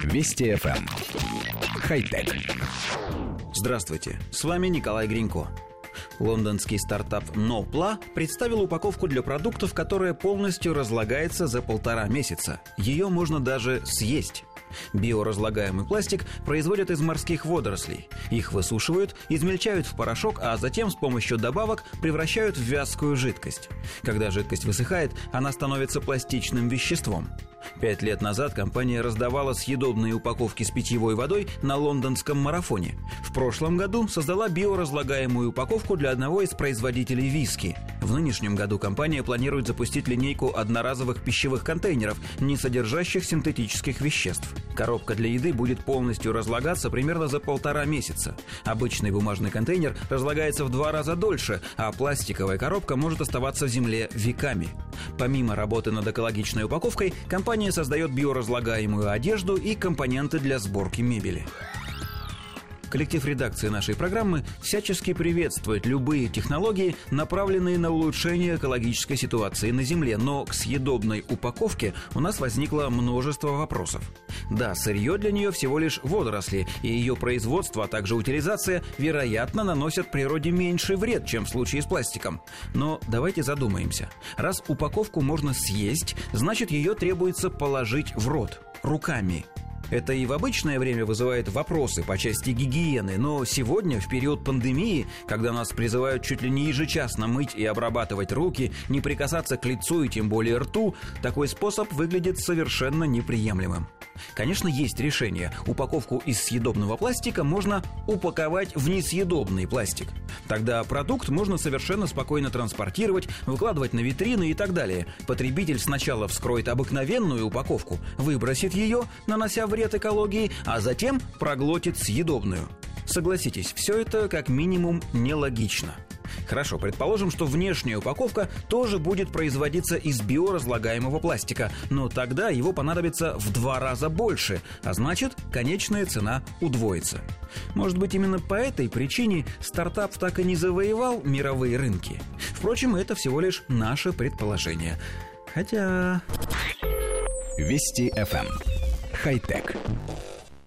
Вести FM. Эм. Хай-тек. Здравствуйте, с вами Николай Гринько. Лондонский стартап Nopla представил упаковку для продуктов, которая полностью разлагается за полтора месяца. Ее можно даже съесть. Биоразлагаемый пластик производят из морских водорослей. Их высушивают, измельчают в порошок, а затем с помощью добавок превращают в вязкую жидкость. Когда жидкость высыхает, она становится пластичным веществом. Пять лет назад компания раздавала съедобные упаковки с питьевой водой на лондонском марафоне. В прошлом году создала биоразлагаемую упаковку для одного из производителей виски. В нынешнем году компания планирует запустить линейку одноразовых пищевых контейнеров, не содержащих синтетических веществ. Коробка для еды будет полностью разлагаться примерно за полтора месяца. Обычный бумажный контейнер разлагается в два раза дольше, а пластиковая коробка может оставаться в земле веками. Помимо работы над экологичной упаковкой, компания создает биоразлагаемую одежду и компоненты для сборки мебели. Коллектив редакции нашей программы всячески приветствует любые технологии, направленные на улучшение экологической ситуации на Земле, но к съедобной упаковке у нас возникло множество вопросов. Да, сырье для нее всего лишь водоросли, и ее производство, а также утилизация, вероятно, наносят природе меньший вред, чем в случае с пластиком. Но давайте задумаемся. Раз упаковку можно съесть, значит ее требуется положить в рот руками. Это и в обычное время вызывает вопросы по части гигиены, но сегодня, в период пандемии, когда нас призывают чуть ли не ежечасно мыть и обрабатывать руки, не прикасаться к лицу и тем более рту, такой способ выглядит совершенно неприемлемым. Конечно, есть решение. Упаковку из съедобного пластика можно упаковать в несъедобный пластик. Тогда продукт можно совершенно спокойно транспортировать, выкладывать на витрины и так далее. Потребитель сначала вскроет обыкновенную упаковку, выбросит ее, нанося вред экологии, а затем проглотит съедобную. Согласитесь, все это как минимум нелогично. Хорошо, предположим, что внешняя упаковка тоже будет производиться из биоразлагаемого пластика, но тогда его понадобится в два раза больше, а значит, конечная цена удвоится. Может быть, именно по этой причине стартап так и не завоевал мировые рынки. Впрочем, это всего лишь наше предположение. Хотя... Вести FM. Эм. Хай-тек.